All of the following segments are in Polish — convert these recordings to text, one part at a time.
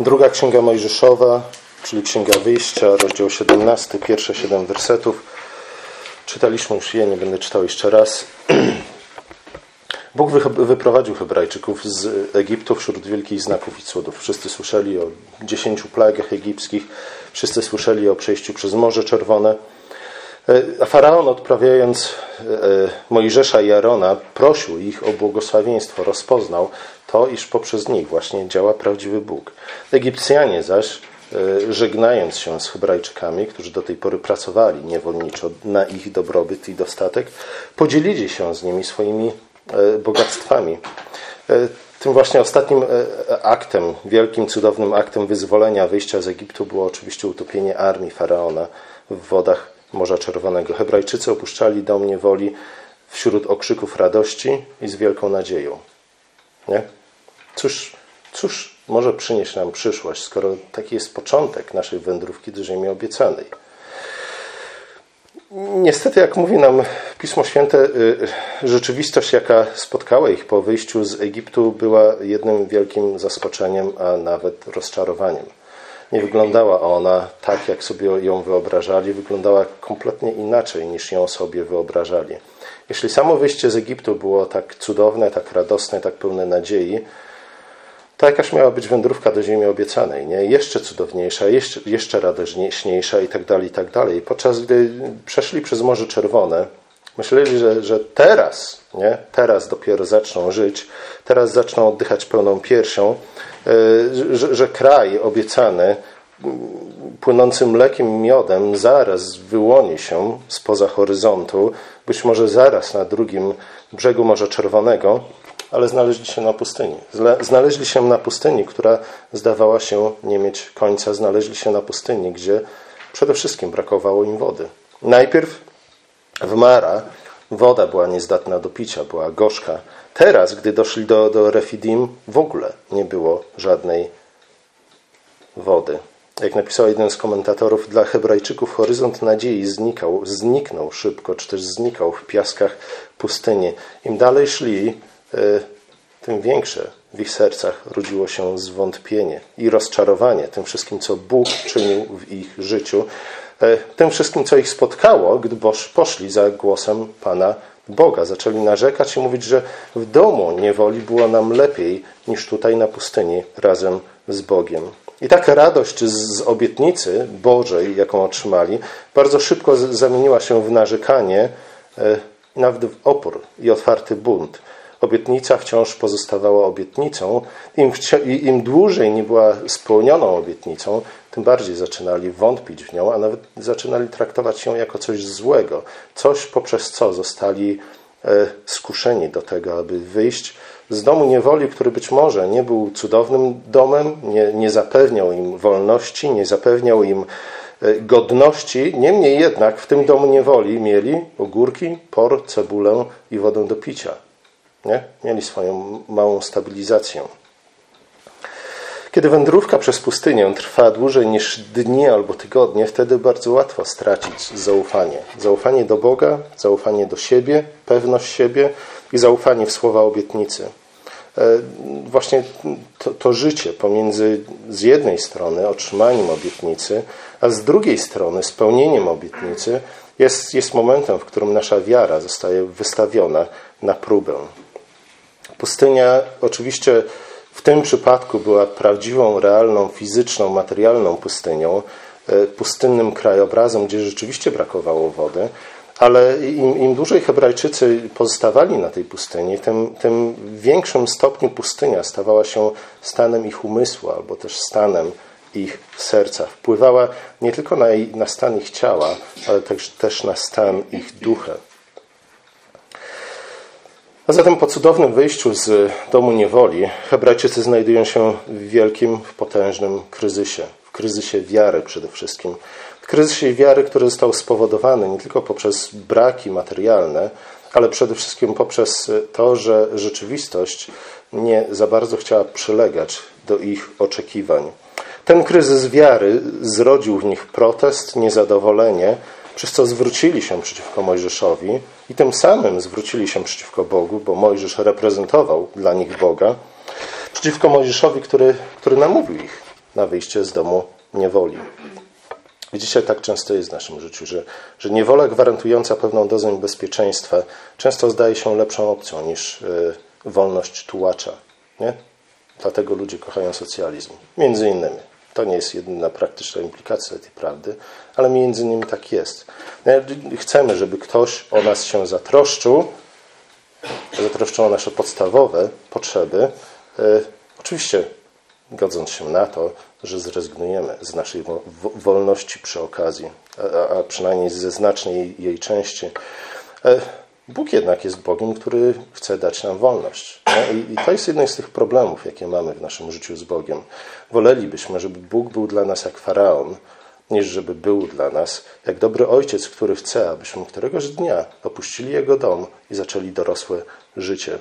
Druga Księga Mojżeszowa, czyli Księga Wyjścia, rozdział 17, pierwsze siedem wersetów. Czytaliśmy już je, nie będę czytał jeszcze raz. Bóg wyprowadził Hebrajczyków z Egiptu wśród wielkich znaków i cudów. Wszyscy słyszeli o dziesięciu plagach egipskich, wszyscy słyszeli o przejściu przez Morze Czerwone. A faraon, odprawiając e, Mojżesza i Arona, prosił ich o błogosławieństwo, rozpoznał to, iż poprzez nich właśnie działa prawdziwy Bóg. Egipcjanie zaś, e, żegnając się z Hebrajczykami, którzy do tej pory pracowali niewolniczo na ich dobrobyt i dostatek, podzielili się z nimi swoimi e, bogactwami. Tym właśnie ostatnim aktem, wielkim, cudownym aktem wyzwolenia, wyjścia z Egiptu było oczywiście utopienie armii faraona w wodach Morza Czerwonego. Hebrajczycy opuszczali dom niewoli wśród okrzyków radości i z wielką nadzieją. Nie? Cóż, cóż może przynieść nam przyszłość, skoro taki jest początek naszej wędrówki do ziemi obiecanej? Niestety, jak mówi nam Pismo Święte, y, rzeczywistość, jaka spotkała ich po wyjściu z Egiptu, była jednym wielkim zaskoczeniem, a nawet rozczarowaniem. Nie wyglądała ona tak, jak sobie ją wyobrażali, wyglądała kompletnie inaczej niż ją sobie wyobrażali. Jeśli samo wyjście z Egiptu było tak cudowne, tak radosne, tak pełne nadziei, to jakaż miała być wędrówka do ziemi obiecanej, nie? Jeszcze cudowniejsza, jeszcze, jeszcze radośniejsza i tak dalej, i tak dalej. Podczas gdy przeszli przez Morze Czerwone, myśleli, że, że teraz, nie? Teraz dopiero zaczną żyć, teraz zaczną oddychać pełną piersią, E, że, że kraj obiecany płynący mlekiem i miodem zaraz wyłoni się spoza horyzontu, być może zaraz na drugim brzegu Morza Czerwonego, ale znaleźli się na pustyni. Znaleźli się na pustyni, która zdawała się nie mieć końca. Znaleźli się na pustyni, gdzie przede wszystkim brakowało im wody. Najpierw w Mara woda była niezdatna do picia, była gorzka. Teraz, gdy doszli do, do Refidim, w ogóle nie było żadnej wody. Jak napisał jeden z komentatorów, dla Hebrajczyków horyzont nadziei znikał, zniknął szybko, czy też znikał w piaskach pustyni. Im dalej szli, e, tym większe w ich sercach rodziło się zwątpienie i rozczarowanie tym wszystkim, co Bóg czynił w ich życiu, tym wszystkim, co ich spotkało, gdy poszli za głosem Pana Boga. Zaczęli narzekać i mówić, że w domu niewoli było nam lepiej niż tutaj na pustyni razem z Bogiem. I taka radość z obietnicy Bożej, jaką otrzymali, bardzo szybko zamieniła się w narzekanie, e, nawet w opór i otwarty bunt. Obietnica wciąż pozostawała obietnicą. Im, Im dłużej nie była spełnioną obietnicą, tym bardziej zaczynali wątpić w nią, a nawet zaczynali traktować ją jako coś złego, coś poprzez co zostali e, skuszeni do tego, aby wyjść z domu niewoli, który być może nie był cudownym domem, nie, nie zapewniał im wolności, nie zapewniał im e, godności. Niemniej jednak w tym domu niewoli mieli ogórki, por, cebulę i wodę do picia. Nie? Mieli swoją małą stabilizację. Kiedy wędrówka przez pustynię trwa dłużej niż dni albo tygodnie, wtedy bardzo łatwo stracić zaufanie. Zaufanie do Boga, zaufanie do siebie, pewność siebie i zaufanie w słowa obietnicy. E, właśnie to, to życie pomiędzy z jednej strony otrzymaniem obietnicy, a z drugiej strony spełnieniem obietnicy jest, jest momentem, w którym nasza wiara zostaje wystawiona na próbę. Pustynia oczywiście w tym przypadku była prawdziwą, realną, fizyczną, materialną pustynią, e, pustynnym krajobrazem, gdzie rzeczywiście brakowało wody, ale im, im dłużej Hebrajczycy pozostawali na tej pustyni, tym, tym w większym stopniu pustynia stawała się stanem ich umysłu albo też stanem ich serca. Wpływała nie tylko na, na stan ich ciała, ale też, też na stan ich ducha. A zatem po cudownym wyjściu z domu niewoli Hebrajczycy znajdują się w wielkim, potężnym kryzysie. W kryzysie wiary przede wszystkim. W kryzysie wiary, który został spowodowany nie tylko poprzez braki materialne, ale przede wszystkim poprzez to, że rzeczywistość nie za bardzo chciała przylegać do ich oczekiwań. Ten kryzys wiary zrodził w nich protest, niezadowolenie, przez co zwrócili się przeciwko Mojżeszowi i tym samym zwrócili się przeciwko Bogu, bo Mojżesz reprezentował dla nich Boga, przeciwko Mojżeszowi, który, który namówił ich na wyjście z domu niewoli. I dzisiaj tak często jest w naszym życiu, że, że niewola gwarantująca pewną dozę bezpieczeństwa często zdaje się lepszą opcją niż y, wolność tułacza. Nie? Dlatego ludzie kochają socjalizm. Między innymi. To nie jest jedyna praktyczna implikacja tej prawdy, ale między innymi tak jest. Chcemy, żeby ktoś o nas się zatroszczył, zatroszczył o nasze podstawowe potrzeby. E, oczywiście godząc się na to, że zrezygnujemy z naszej wolności przy okazji, a, a przynajmniej ze znacznej jej części. Bóg jednak jest Bogiem, który chce dać nam wolność. I, to jest jeden z tych problemów, jakie mamy w naszym życiu z Bogiem. Wolelibyśmy, żeby Bóg był dla nas jak faraon, niż żeby był dla nas jak dobry ojciec, który chce, abyśmy któregoś dnia opuścili jego dom i zaczęli dorosłe życie.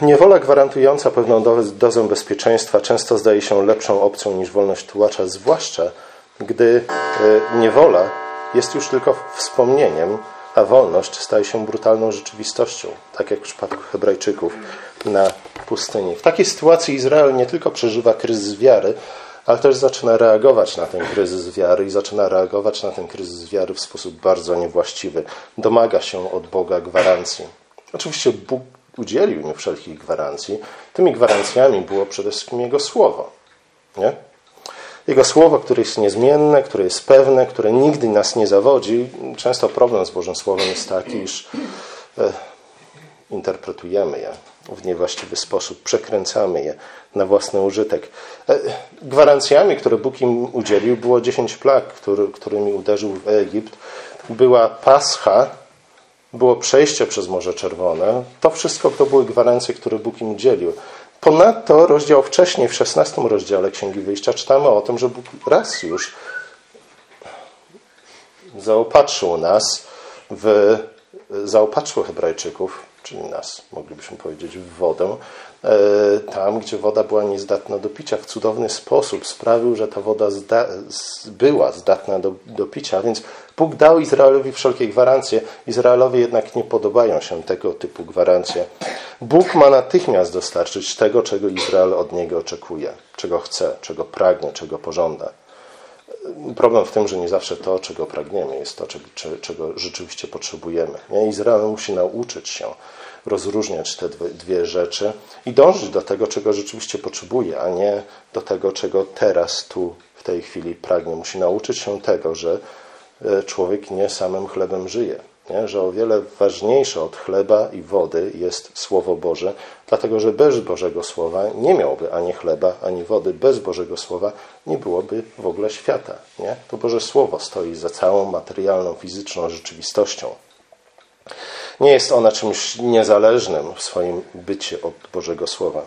Niewola gwarantująca pewną dozę bezpieczeństwa często zdaje się lepszą opcją niż wolność tułacza, zwłaszcza gdy e, niewola jest już tylko wspomnieniem, a wolność staje się brutalną rzeczywistością, tak jak w przypadku Hebrajczyków na pustyni. W takiej sytuacji Izrael nie tylko przeżywa kryzys wiary, ale też zaczyna reagować na ten kryzys wiary i zaczyna reagować na ten kryzys wiary w sposób bardzo niewłaściwy. Domaga się od Boga gwarancji. Oczywiście Bóg udzielił im wszelkich gwarancji. Tymi gwarancjami było przede wszystkim Jego Słowo. Nie? Jego Słowo, które jest niezmienne, które jest pewne, które nigdy nas nie zawodzi. Często problem z Bożym Słowem jest taki, iż e, interpretujemy je w niewłaściwy sposób, przekręcamy je na własny użytek. E, gwarancjami, które Bóg im udzielił, było dziesięć plag, który, którymi uderzył w Egipt. Była Pascha, było przejście przez Morze Czerwone. To wszystko to były gwarancje, które Bóg im udzielił. Ponadto rozdział wcześniej, w szesnastym rozdziale Księgi Wyjścia, czytamy o tym, że Bóg raz już zaopatrzył nas w, zaopatrzył Hebrajczyków, czyli nas, moglibyśmy powiedzieć, w wodę, tam, gdzie woda była niezdatna do picia. W cudowny sposób sprawił, że ta woda zda, była zdatna do, do picia, więc Bóg dał Izraelowi wszelkie gwarancje. Izraelowi jednak nie podobają się tego typu gwarancje. Bóg ma natychmiast dostarczyć tego, czego Izrael od niego oczekuje, czego chce, czego pragnie, czego pożąda. Problem w tym, że nie zawsze to, czego pragniemy, jest to, czego rzeczywiście potrzebujemy. Izrael musi nauczyć się rozróżniać te dwie rzeczy i dążyć do tego, czego rzeczywiście potrzebuje, a nie do tego, czego teraz, tu, w tej chwili pragnie. Musi nauczyć się tego, że e, człowiek nie samym chlebem żyje nie? że o wiele ważniejsze od chleba i wody jest Słowo Boże, dlatego że bez Bożego Słowa nie miałby ani chleba, ani wody. Bez Bożego Słowa nie byłoby w ogóle świata. Nie? To Boże Słowo stoi za całą materialną, fizyczną rzeczywistością. Nie jest ona czymś niezależnym w swoim bycie od Bożego Słowa.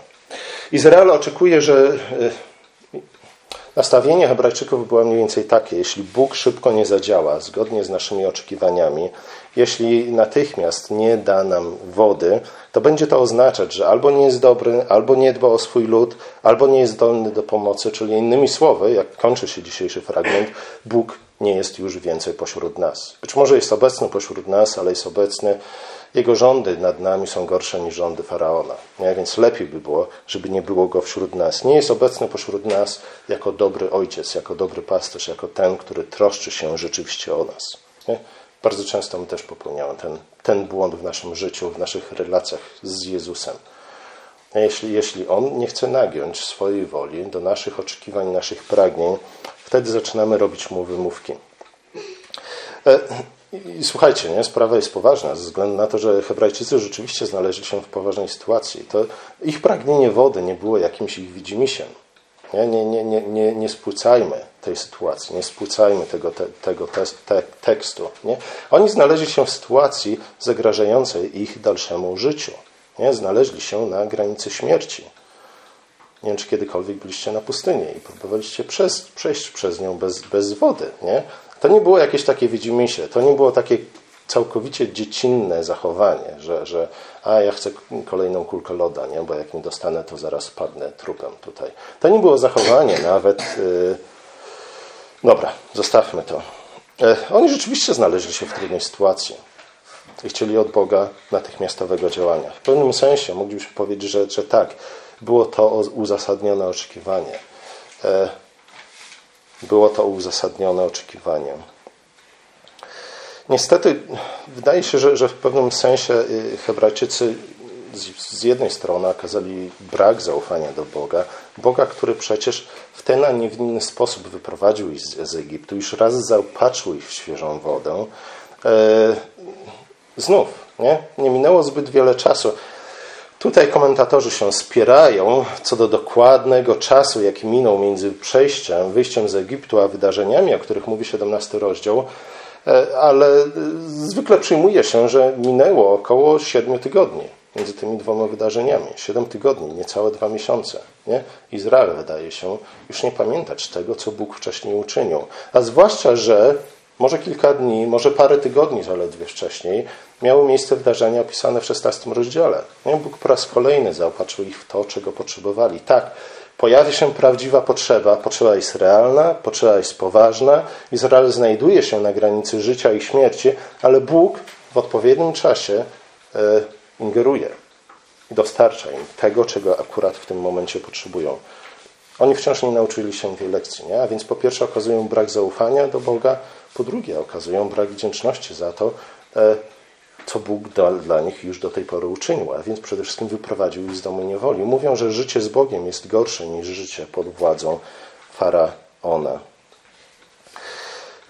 Izrael oczekuje, że Nastawienie Hebrajczyków było mniej więcej takie: jeśli Bóg szybko nie zadziała zgodnie z naszymi oczekiwaniami, jeśli natychmiast nie da nam wody, to będzie to oznaczać, że albo nie jest dobry, albo nie dba o swój lud, albo nie jest zdolny do pomocy, czyli innymi słowy, jak kończy się dzisiejszy fragment, Bóg nie jest już więcej pośród nas. Być może jest obecny pośród nas, ale jest obecny jego rządy nad nami są gorsze niż rządy faraona. Nie? Więc lepiej by było, żeby nie było go wśród nas. Nie jest obecny pośród nas jako dobry ojciec, jako dobry pasterz, jako ten, który troszczy się rzeczywiście o nas. Nie? Bardzo często my też popełniamy ten, ten błąd w naszym życiu, w naszych relacjach z Jezusem. Jeśli, jeśli On nie chce nagiąć swojej woli do naszych oczekiwań, naszych pragnień, wtedy zaczynamy robić mu wymówki. E, i, słuchajcie, nie? sprawa jest poważna ze względu na to, że Hebrajczycy rzeczywiście znaleźli się w poważnej sytuacji. To ich pragnienie wody nie było jakimś ich widzimisiem. Nie, nie, nie, nie, nie, nie spłycajmy tej sytuacji, nie spłycajmy tego, te, tego te, tekstu. Nie? Oni znaleźli się w sytuacji zagrażającej ich dalszemu życiu. Nie? Znaleźli się na granicy śmierci. Nie wiem, czy kiedykolwiek byliście na pustyni i próbowaliście przez, przejść przez nią bez, bez wody. Nie? To nie było jakieś takie widzimisię, to nie było takie całkowicie dziecinne zachowanie, że, że a ja chcę kolejną kulkę loda, nie? bo jak nie dostanę, to zaraz padnę trupem tutaj. To nie było zachowanie nawet. Yy... Dobra, zostawmy to. Yy, oni rzeczywiście znaleźli się w trudnej sytuacji. i chcieli od Boga natychmiastowego działania. W pewnym sensie moglibyśmy powiedzieć, że, że tak, było to uzasadnione oczekiwanie. E, było to uzasadnione oczekiwanie. Niestety, wydaje się, że, że w pewnym sensie y, Hebrajczycy z jednej strony okazali brak zaufania do Boga, Boga, który przecież w ten, a nie w inny sposób wyprowadził ich z, z Egiptu, już raz zaopatrzył ich w świeżą wodę. E, znów, nie? nie minęło zbyt wiele czasu. Tutaj komentatorzy się spierają co do dokładnego czasu, jaki minął między przejściem, wyjściem z Egiptu, a wydarzeniami, o których mówi 17 rozdział, e, ale zwykle przyjmuje się, że minęło około 7 tygodni między tymi dwoma wydarzeniami. Siedem tygodni, niecałe dwa miesiące. Nie? Izrael wydaje się już nie pamiętać tego, co Bóg wcześniej uczynił. A zwłaszcza, że może kilka dni, może parę tygodni zaledwie wcześniej miały miejsce wydarzenia opisane w XVI rozdziale. Nie? Bóg po raz kolejny zaopatrzył ich w to, czego potrzebowali. Tak, pojawia się prawdziwa potrzeba. Potrzeba jest realna, potrzeba jest poważna. Izrael znajduje się na granicy życia i śmierci, ale Bóg w odpowiednim czasie e, ingeruje i dostarcza im tego, czego akurat w tym momencie potrzebują. Oni wciąż nie nauczyli się tej lekcji, nie? a więc po pierwsze okazują brak zaufania do Boga, po drugie okazują brak wdzięczności za to, e, co Bóg dla nich już do tej pory uczynił, a więc przede wszystkim wyprowadził ich z domu niewoli. Mówią, że życie z Bogiem jest gorsze niż życie pod władzą Faraona.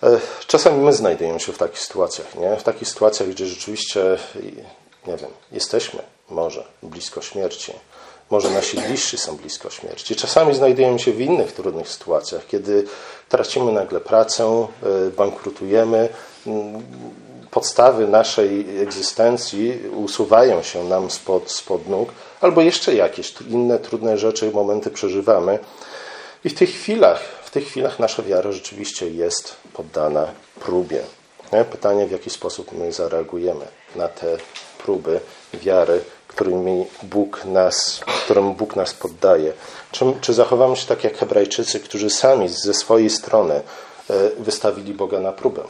E, czasami my znajdujemy się w takich sytuacjach, nie? w takich sytuacjach, gdzie rzeczywiście nie wiem, jesteśmy może blisko śmierci. Może nasi bliżsi są blisko śmierci. Czasami znajdujemy się w innych trudnych sytuacjach, kiedy tracimy nagle pracę, e, bankrutujemy, podstawy naszej egzystencji usuwają się nam spod, spod nóg, albo jeszcze jakieś inne trudne rzeczy, momenty przeżywamy. I w tych chwilach, w tych chwilach nasza wiara rzeczywiście jest poddana próbie. Pytanie, w jaki sposób my zareagujemy na te próby wiary, którymi Bóg nas, którym Bóg nas poddaje. Czy, czy zachowamy się tak jak Hebrajczycy, którzy sami ze swojej strony e, wystawili Boga na próbę?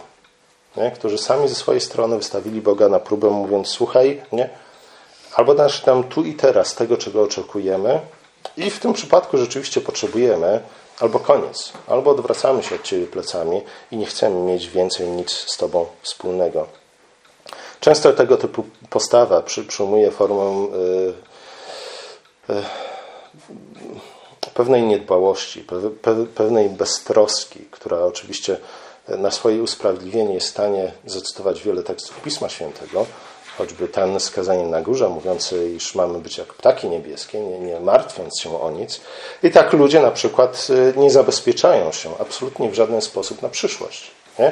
Nie? Którzy sami ze swojej strony wystawili Boga na próbę, mówiąc: Słuchaj, nie? albo dasz nam tu i teraz tego, czego oczekujemy, i w tym przypadku rzeczywiście potrzebujemy, albo koniec, albo odwracamy się od Ciebie plecami i nie chcemy mieć więcej nic z Tobą wspólnego. Często tego typu postawa przyjmuje formę y, y, pewnej niedbałości, pewnej beztroski, która oczywiście na swoje usprawiedliwienie jest w stanie zacytować wiele tekstów Pisma Świętego, choćby ten skazanie na górze, mówiący, iż mamy być jak ptaki niebieskie, nie, nie martwiąc się o nic. I tak ludzie na przykład y, nie zabezpieczają się absolutnie w żaden sposób na przyszłość. Nie?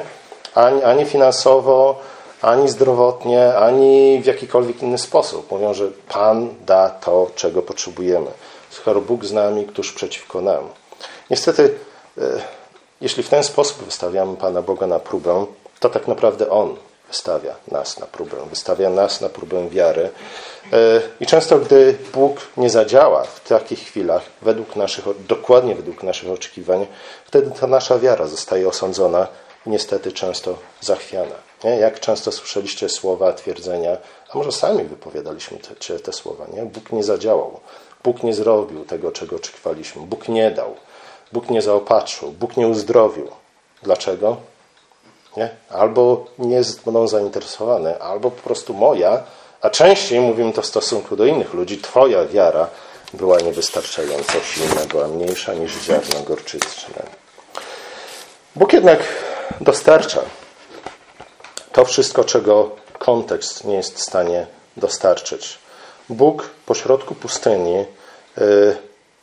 Ani, ani finansowo, ani zdrowotnie, ani w jakikolwiek inny sposób. Mówią, że Pan da to, czego potrzebujemy. Skoro Bóg z nami, któż przeciwko nam. Niestety, e, jeśli w ten sposób wystawiamy Pana Boga na próbę, to tak naprawdę On wystawia nas na próbę, wystawia nas na próbę wiary. E, I często, gdy Bóg nie zadziała w takich chwilach, według naszych, dokładnie według naszych oczekiwań, wtedy ta nasza wiara zostaje osądzona i niestety często zachwiana. Nie? Jak często słyszeliście słowa, twierdzenia, a może sami wypowiadaliśmy te, te słowa. Nie? Bóg nie zadziałał. Bóg nie zrobił tego, czego oczekiwaliśmy. Bóg nie dał. Bóg nie zaopatrzył. Bóg nie uzdrowił. Dlaczego? Nie? Albo nie jest mną zainteresowany, albo po prostu moja, a częściej mówimy to w stosunku do innych ludzi, twoja wiara była niewystarczająco silna, była mniejsza niż ziarno gorczyczne. Bóg jednak dostarcza to wszystko, czego kontekst nie jest w stanie dostarczyć. Bóg pośrodku pustyni y,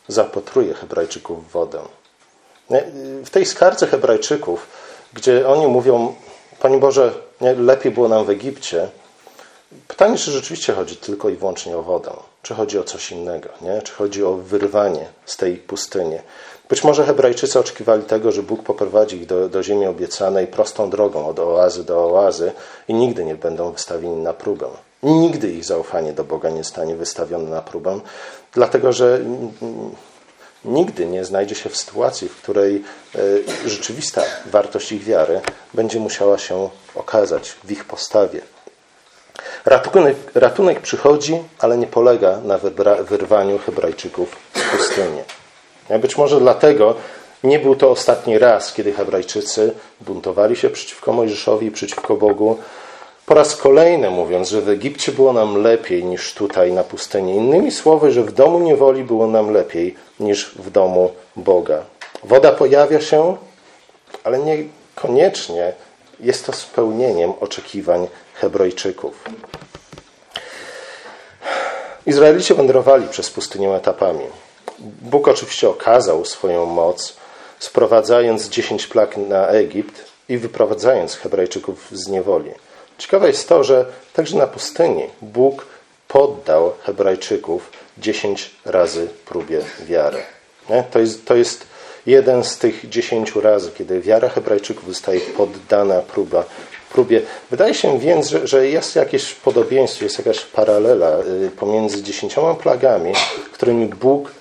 zapatruje Hebrajczyków w wodę. W tej skardze Hebrajczyków, gdzie oni mówią, Panie Boże, nie, lepiej było nam w Egipcie, pytanie, czy rzeczywiście chodzi tylko i wyłącznie o wodę, czy chodzi o coś innego, nie? czy chodzi o wyrwanie z tej pustyni. Być może Hebrajczycy oczekiwali tego, że Bóg poprowadzi ich do, do ziemi obiecanej prostą drogą od oazy do oazy i nigdy nie będą wystawieni na próbę. Nigdy ich zaufanie do Boga nie stanie wystawione na próbę, dlatego że nigdy nie znajdzie się w sytuacji, w której e, rzeczywista wartość ich wiary będzie musiała się okazać w ich postawie. Ratunek, ratunek przychodzi, ale nie polega na wyrwaniu Hebrajczyków z pustyni. Być może dlatego nie był to ostatni raz, kiedy Hebrajczycy buntowali się przeciwko Mojżeszowi, przeciwko Bogu. Po raz kolejny mówiąc, że w Egipcie było nam lepiej niż tutaj na pustyni. Innymi słowy, że w domu niewoli było nam lepiej niż w domu Boga. Woda pojawia się, ale niekoniecznie jest to spełnieniem oczekiwań Hebrajczyków. Izraelici wędrowali przez pustynię etapami. Bóg oczywiście okazał swoją moc, sprowadzając dziesięć plag na Egipt i wyprowadzając Hebrajczyków z niewoli. Ciekawe jest to, że także na pustyni Bóg poddał Hebrajczyków dziesięć razy próbie wiary. To, jest, to jest jeden z tych dziesięciu razy, kiedy wiara Hebrajczyków zostaje poddana próba, próbie. Wydaje się więc, że, że jest jakieś podobieństwo, jest jakaś paralela y, pomiędzy dziesięcioma plagami, którymi Bóg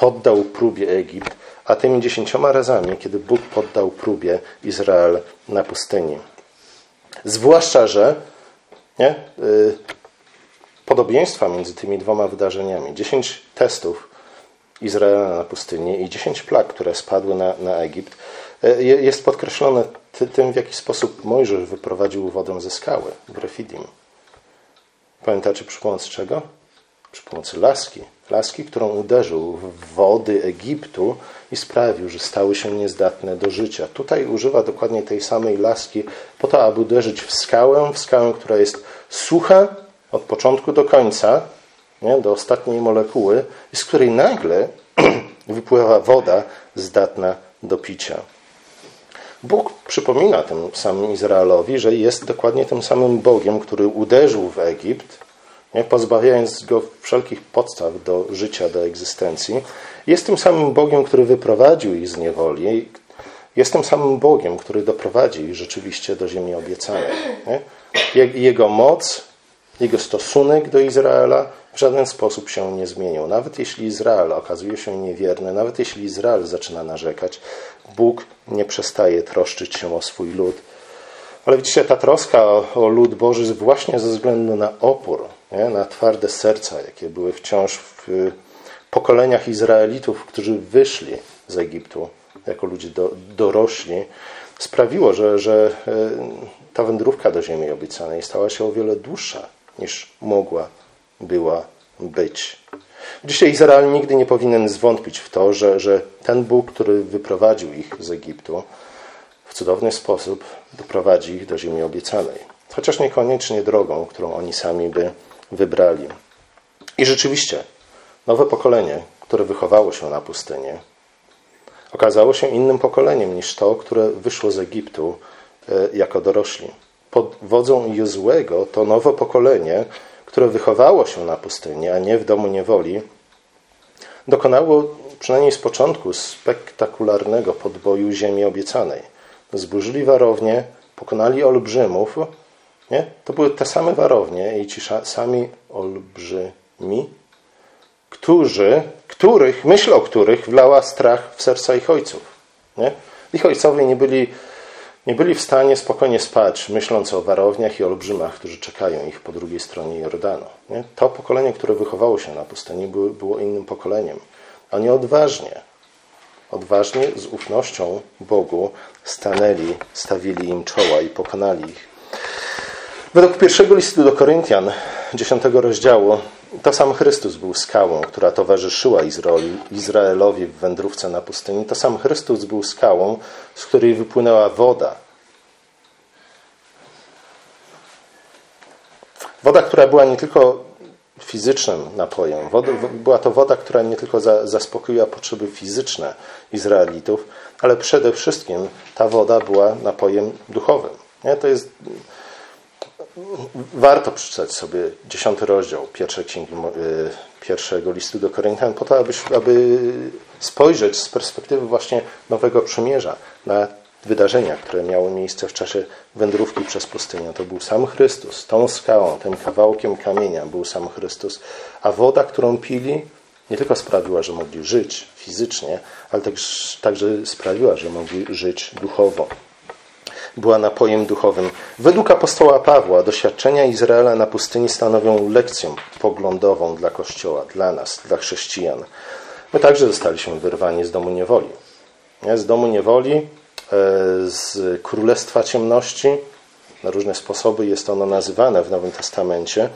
poddał próbie Egipt, a tymi dziesięcioma razami, kiedy Bóg poddał próbie Izrael na pustyni. Zwłaszcza, że nie, y, podobieństwa między tymi dwoma wydarzeniami, dziesięć testów Izraela na pustyni i dziesięć plag, które spadły na, na Egipt, y, jest podkreślone tym, w jaki sposób Mojżesz wyprowadził wodę ze skały, Grefidim. Pamiętacie przy pomocy czego? Przy pomocy laski. Laski, którą uderzył w wody Egiptu i sprawił, że stały się niezdatne do życia. Tutaj używa dokładnie tej samej laski po to, aby uderzyć w skałę, w skałę, która jest sucha od początku do końca, nie, do ostatniej molekuły, i z której nagle wypływa woda zdatna do picia. Bóg przypomina tym samym Izraelowi, że jest dokładnie tym samym Bogiem, który uderzył w Egipt, nie, pozbawiając go wszelkich podstaw do życia, do egzystencji. Jest tym samym Bogiem, który wyprowadził ich z niewoli. Jest tym samym Bogiem, który doprowadzi ich rzeczywiście do ziemi obiecanej. Nie? Jego moc, jego stosunek do Izraela w żaden sposób się nie zmienił. Nawet jeśli Izrael okazuje się niewierny, nawet jeśli Izrael zaczyna narzekać, Bóg nie przestaje troszczyć się o swój lud. Ale widzicie, ta troska o, o lud Boży właśnie ze względu na opór, nie? na twarde serca, jakie były wciąż w pokoleniach Izraelitów, którzy wyszli z Egiptu jako ludzie do, dorośli, sprawiło, że, że e, ta wędrówka do ziemi obiecanej stała się o wiele dłuższa niż mogła była być. Dzisiaj Izrael nigdy nie powinien zwątpić w to, że, że ten Bóg, który wyprowadził ich z Egiptu, w cudowny sposób doprowadzi ich do ziemi obiecanej. Chociaż niekoniecznie drogą, którą oni sami by wybrali. I rzeczywiście, nowe pokolenie, które wychowało się na pustyni, okazało się innym pokoleniem niż to, które wyszło z Egiptu e, jako dorośli. Pod wodzą Jozłego to nowe pokolenie, które wychowało się na pustyni, a nie w domu niewoli, dokonało przynajmniej z początku spektakularnego podboju ziemi obiecanej. Zburzyli warownie, pokonali olbrzymów. Nie? To były te same warownie i ci sami olbrzymi, którzy, których, myśl o których wlała strach w serca ich ojców. Nie? Ich ojcowie nie byli nie byli w stanie spokojnie spać, myśląc o warowniach i olbrzymach, którzy czekają ich po drugiej stronie Jordanu. Nie? To pokolenie, które wychowało się na pustyni, było, było innym pokoleniem. Oni odważnie, odważnie, z ufnością Bogu stanęli, stawili im czoła i pokonali ich. Według pierwszego listu do Koryntian, dziesiątego rozdziału, to sam Chrystus był skałą, która towarzyszyła Izraelowi w wędrówce na pustyni. To sam Chrystus był skałą, z której wypłynęła woda. Woda, która była nie tylko fizycznym napojem. Woda, była to woda, która nie tylko za, zaspokoiła potrzeby fizyczne Izraelitów, ale przede wszystkim ta woda była napojem duchowym. Nie? To jest warto przeczytać sobie dziesiąty rozdział pierwszej księgi, y, pierwszego listu do Koryntian, po to, aby, aby spojrzeć z perspektywy właśnie Nowego Przymierza na wydarzenia, które miały miejsce w czasie wędrówki przez pustynię. To był sam Chrystus. Tą skałą, tym kawałkiem kamienia był sam Chrystus. A woda, którą pili, nie tylko sprawiła, że mogli żyć fizycznie, ale także sprawiła, że mogli żyć duchowo. była napojem duchowym. Według apostoła Pawła doświadczenia Izraela na pustyni stanowią lekcję poglądową dla Kościoła, dla nas, dla chrześcijan. My także zostaliśmy wyrwani z domu niewoli. Z domu niewoli, z królestwa ciemności, na różne sposoby jest ono nazywane w Nowym Testamencie,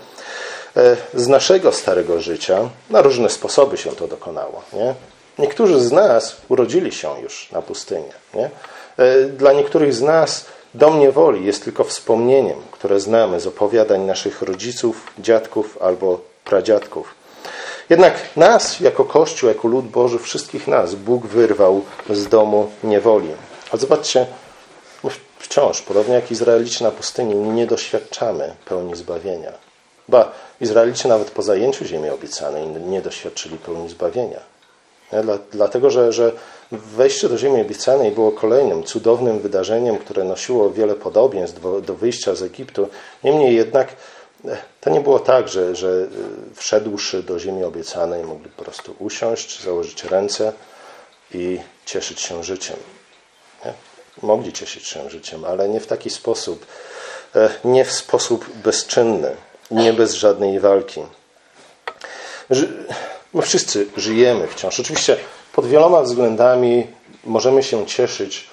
e, z naszego starego życia, na różne sposoby się to dokonało. Nie? Niektórzy z nas urodzili się już na pustyni. Nie? E, dla niektórych z nas dom niewoli jest tylko wspomnieniem, które znamy z opowiadań naszych rodziców, dziadków albo pradziadków. Jednak nas, jako Kościół, jako lud Boży, wszystkich nas Bóg wyrwał z domu niewoli. A zobaczcie, my wciąż, podobnie jak Izraelici na pustyni, nie doświadczamy pełni zbawienia. Ba, Izraelici nawet po zajęciu ziemi obiecanej nie doświadczyli pełni zbawienia. Dlatego, że, że wejście do ziemi obiecanej było kolejnym cudownym wydarzeniem, które nosiło wiele podobieństw do, do wyjścia z Egiptu. Niemniej jednak e, to nie było tak, że, że e, wszedłszy do ziemi obiecanej mogli po prostu usiąść, założyć ręce i cieszyć się życiem. Mogli cieszyć się życiem, ale nie w taki sposób, e, nie w sposób bezczynny, nie bez żadnej walki. My wszyscy żyjemy wciąż. Oczywiście pod wieloma względami możemy się cieszyć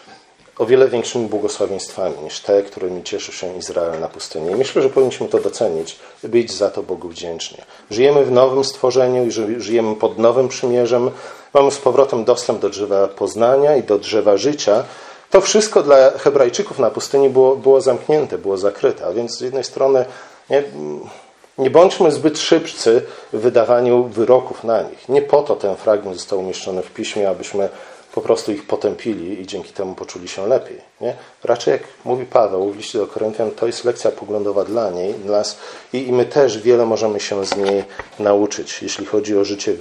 o wiele większymi błogosławieństwami niż te, którymi cieszy się Izrael na pustyni. I myślę, że powinniśmy to docenić być za to Bogu wdzięczni. Żyjemy w nowym stworzeniu i żyjemy pod nowym przymierzem. Mamy z powrotem dostęp do drzewa poznania i do drzewa życia. To wszystko dla Hebrajczyków na pustyni było, było zamknięte, było zakryte. A więc z jednej strony nie, nie bądźmy zbyt szybcy w wydawaniu wyroków na nich. Nie po to ten fragment został umieszczony w piśmie, abyśmy po prostu ich potępili i dzięki temu poczuli się lepiej. Nie? Raczej, jak mówi Paweł w liście do Koryntian, to jest lekcja poglądowa dla niej, dla nas i, i my też wiele możemy się z niej nauczyć, jeśli chodzi o życie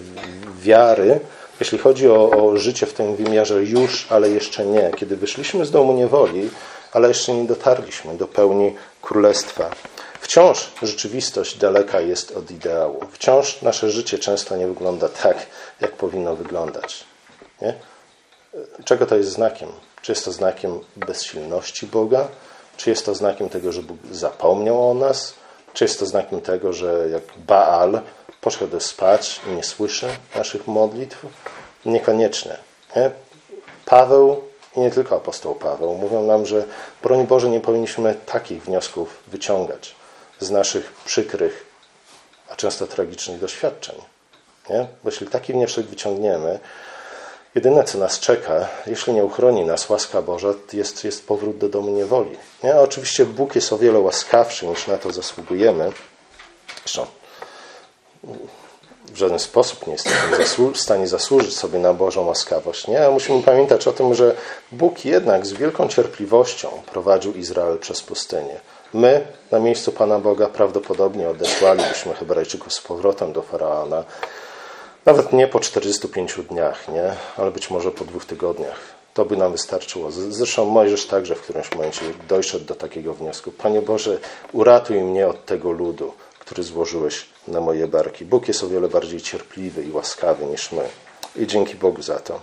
wiary, jeśli chodzi o, o życie w tym wymiarze już, ale jeszcze nie. Kiedy wyszliśmy z domu niewoli, ale jeszcze nie dotarliśmy do pełni królestwa. Wciąż rzeczywistość daleka jest od ideału. Wciąż nasze życie często nie wygląda tak, jak powinno wyglądać. Nie? Czego to jest znakiem? Czy jest to znakiem bezsilności Boga? Czy jest to znakiem tego, że Bóg zapomniał o nas? Czy jest to znakiem tego, że jak Baal poszedł spać i nie słyszy naszych modlitw? Niekoniecznie. Nie? Paweł i nie tylko apostoł Paweł mówią nam, że broń Boże nie powinniśmy takich wniosków wyciągać z naszych przykrych, a często tragicznych doświadczeń. Nie? Bo jeśli taki wniosek wyciągniemy, jedyne co nas czeka, jeśli nie uchroni nas łaska Boża, jest, jest powrót do domu niewoli. Nie? Oczywiście Bóg jest o wiele łaskawszy niż na to zasługujemy. Zresztą w żaden sposób nie jesteśmy w stanie zasłużyć sobie na Bożą łaskawość. Nie? Ale musimy pamiętać o tym, że Bóg jednak z wielką cierpliwością prowadził Izrael przez pustynię. My na miejscu Pana Boga prawdopodobnie odesłalibyśmy Hebrajczyków z powrotem do Faraona. Nawet nie po 45 dniach, nie? ale być może po dwóch tygodniach. To by nam wystarczyło. Zresztą Mojżesz także w którymś momencie dojszedł do takiego wniosku. Panie Boże, uratuj mnie od tego ludu, który złożyłeś na moje barki. Bóg jest o wiele bardziej cierpliwy i łaskawy niż my. I dzięki Bogu za to.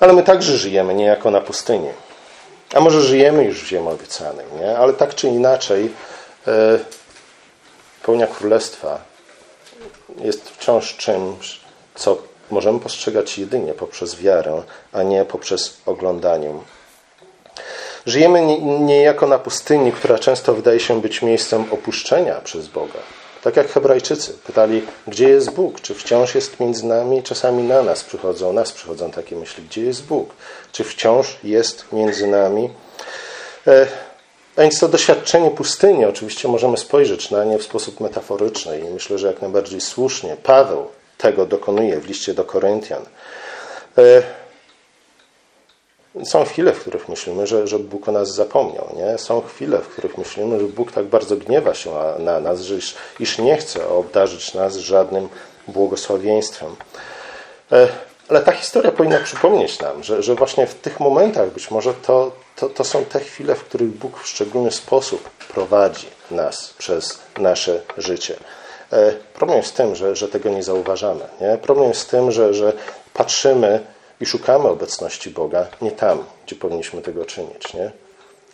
Ale my także żyjemy niejako na pustyni. A może żyjemy już w ziemi obiecanej, nie? ale tak czy inaczej e, pełnia królestwa jest wciąż czymś, co możemy postrzegać jedynie poprzez wiarę, a nie poprzez oglądanie. Żyjemy niejako na pustyni, która często wydaje się być miejscem opuszczenia przez Boga. Tak jak Hebrajczycy pytali, gdzie jest Bóg? Czy wciąż jest między nami? Czasami na nas przychodzą, nas przychodzą takie myśli, gdzie jest Bóg? Czy wciąż jest między nami? E, a więc to doświadczenie pustyni, oczywiście możemy spojrzeć na nie w sposób metaforyczny i myślę, że jak najbardziej słusznie Paweł tego dokonuje w liście do Koryntian. Są chwile, w których myślimy, że, że Bóg o nas zapomniał. Nie? Są chwile, w których myślimy, że Bóg tak bardzo gniewa się na nas, że iż, iż nie chce obdarzyć nas żadnym błogosławieństwem. E, ale ta historia powinna przypomnieć nam, że, że właśnie w tych momentach być może to, to, to są te chwile, w których Bóg w szczególny sposób prowadzi nas przez nasze życie. E, problem jest w tym, że, że tego nie zauważamy. Nie? Problem jest w tym, że, że patrzymy i szukamy obecności Boga nie tam, gdzie powinniśmy tego czynić. Nie?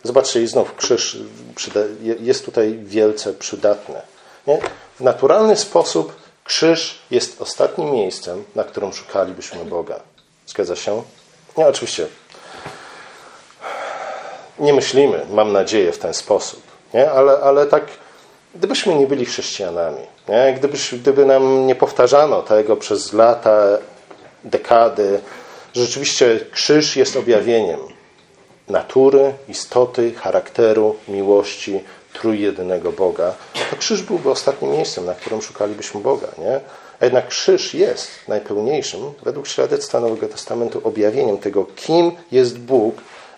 Zobaczcie, i znów krzyż jest tutaj wielce przydatny. Nie? W naturalny sposób krzyż jest ostatnim miejscem, na którym szukalibyśmy Boga. Zgadza się? Nie, oczywiście. Nie myślimy, mam nadzieję, w ten sposób. Nie? Ale, ale tak, gdybyśmy nie byli chrześcijanami, nie? Gdybyś, gdyby nam nie powtarzano tego przez lata, dekady, rzeczywiście krzyż jest objawieniem natury, istoty, charakteru, miłości trójjedynego Boga, to krzyż byłby ostatnim miejscem, na którym szukalibyśmy Boga. Nie? A jednak krzyż jest najpełniejszym, według świadectwa Nowego Testamentu, objawieniem tego, kim jest Bóg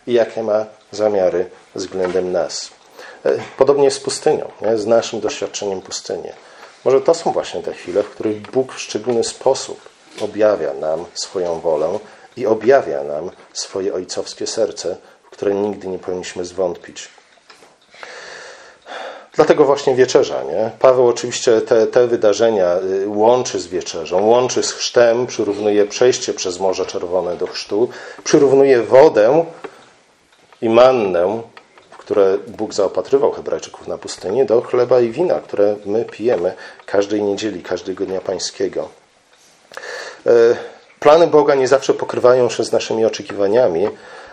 i jakie ma zamiary względem nas. E, podobnie jest z pustynią, nie? z naszym doświadczeniem pustyni. Może to są właśnie te chwile, w których Bóg w szczególny sposób objawia nam swoją wolę i objawia nam swoje ojcowskie serce, w które nigdy nie powinniśmy zwątpić. Dlatego właśnie wieczerza. Nie? Paweł oczywiście te, te wydarzenia y, łączy z wieczerzą, łączy z chrztem, przyrównuje przejście przez Morze Czerwone do chrztu, przyrównuje wodę i mannę, w które Bóg zaopatrywał Hebrajczyków na pustyni, do chleba i wina, które my pijemy każdej niedzieli, każdego dnia pańskiego. Plany Boga nie zawsze pokrywają się z naszymi oczekiwaniami,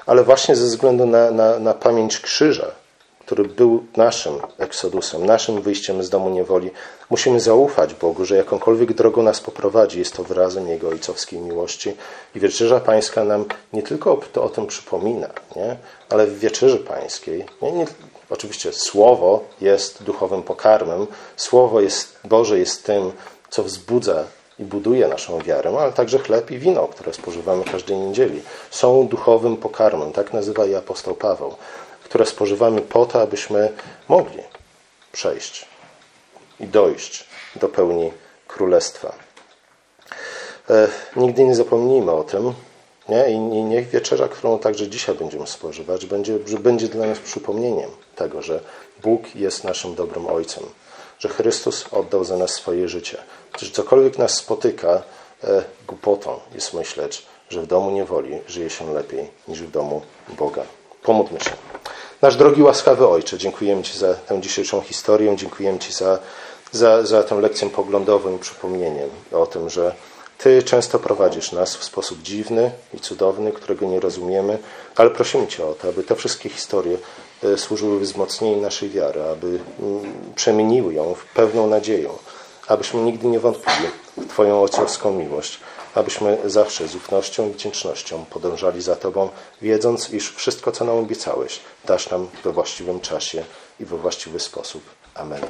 ale właśnie ze względu na, na, na pamięć krzyża, który był naszym eksodusem, naszym wyjściem z domu niewoli, musimy zaufać Bogu, że jakąkolwiek drogą nas poprowadzi, jest to wyrazem Jego ojcowskiej miłości. I Wieczerza Pańska nam nie tylko to o tym przypomina, nie? ale w Wieczerzy Pańskiej, nie, nie, oczywiście Słowo jest duchowym pokarmem, Słowo jest, Boże jest tym, co wzbudza i buduje naszą wiarę, ale także chleb i wino, które spożywamy każdej niedzieli. Są duchowym pokarmem, tak nazywa je apostoł Paweł które spożywamy po to, abyśmy mogli przejść i dojść do pełni królestwa. E, nigdy nie zapomnijmy o tym. Nie? I niech wieczerza, którą także dzisiaj będziemy spożywać, będzie, będzie dla nas przypomnieniem tego, że Bóg jest naszym dobrym Ojcem, że Chrystus oddał za nas swoje życie. Że cokolwiek nas spotyka, e, głupotą jest myśleć, że w domu niewoli żyje się lepiej niż w domu Boga. Pomódlmy się. Nasz drogi łaskawy Ojcze, dziękujemy Ci za tę dzisiejszą historię, dziękujemy Ci za, za, za tę lekcję poglądową i przypomnieniem o tym, że Ty często prowadzisz nas w sposób dziwny i cudowny, którego nie rozumiemy, ale prosimy Cię o to, aby te wszystkie historie służyły wzmocnieniu naszej wiary, aby mm, przemieniły ją w pewną nadzieję, abyśmy nigdy nie wątpili w Twoją ojcowską miłość, abyśmy zawsze z ufnością i wdzięcznością podążali za Tobą, wiedząc, iż wszystko, co nam obiecałeś, dasz nam we właściwym czasie i we właściwy sposób. Amen.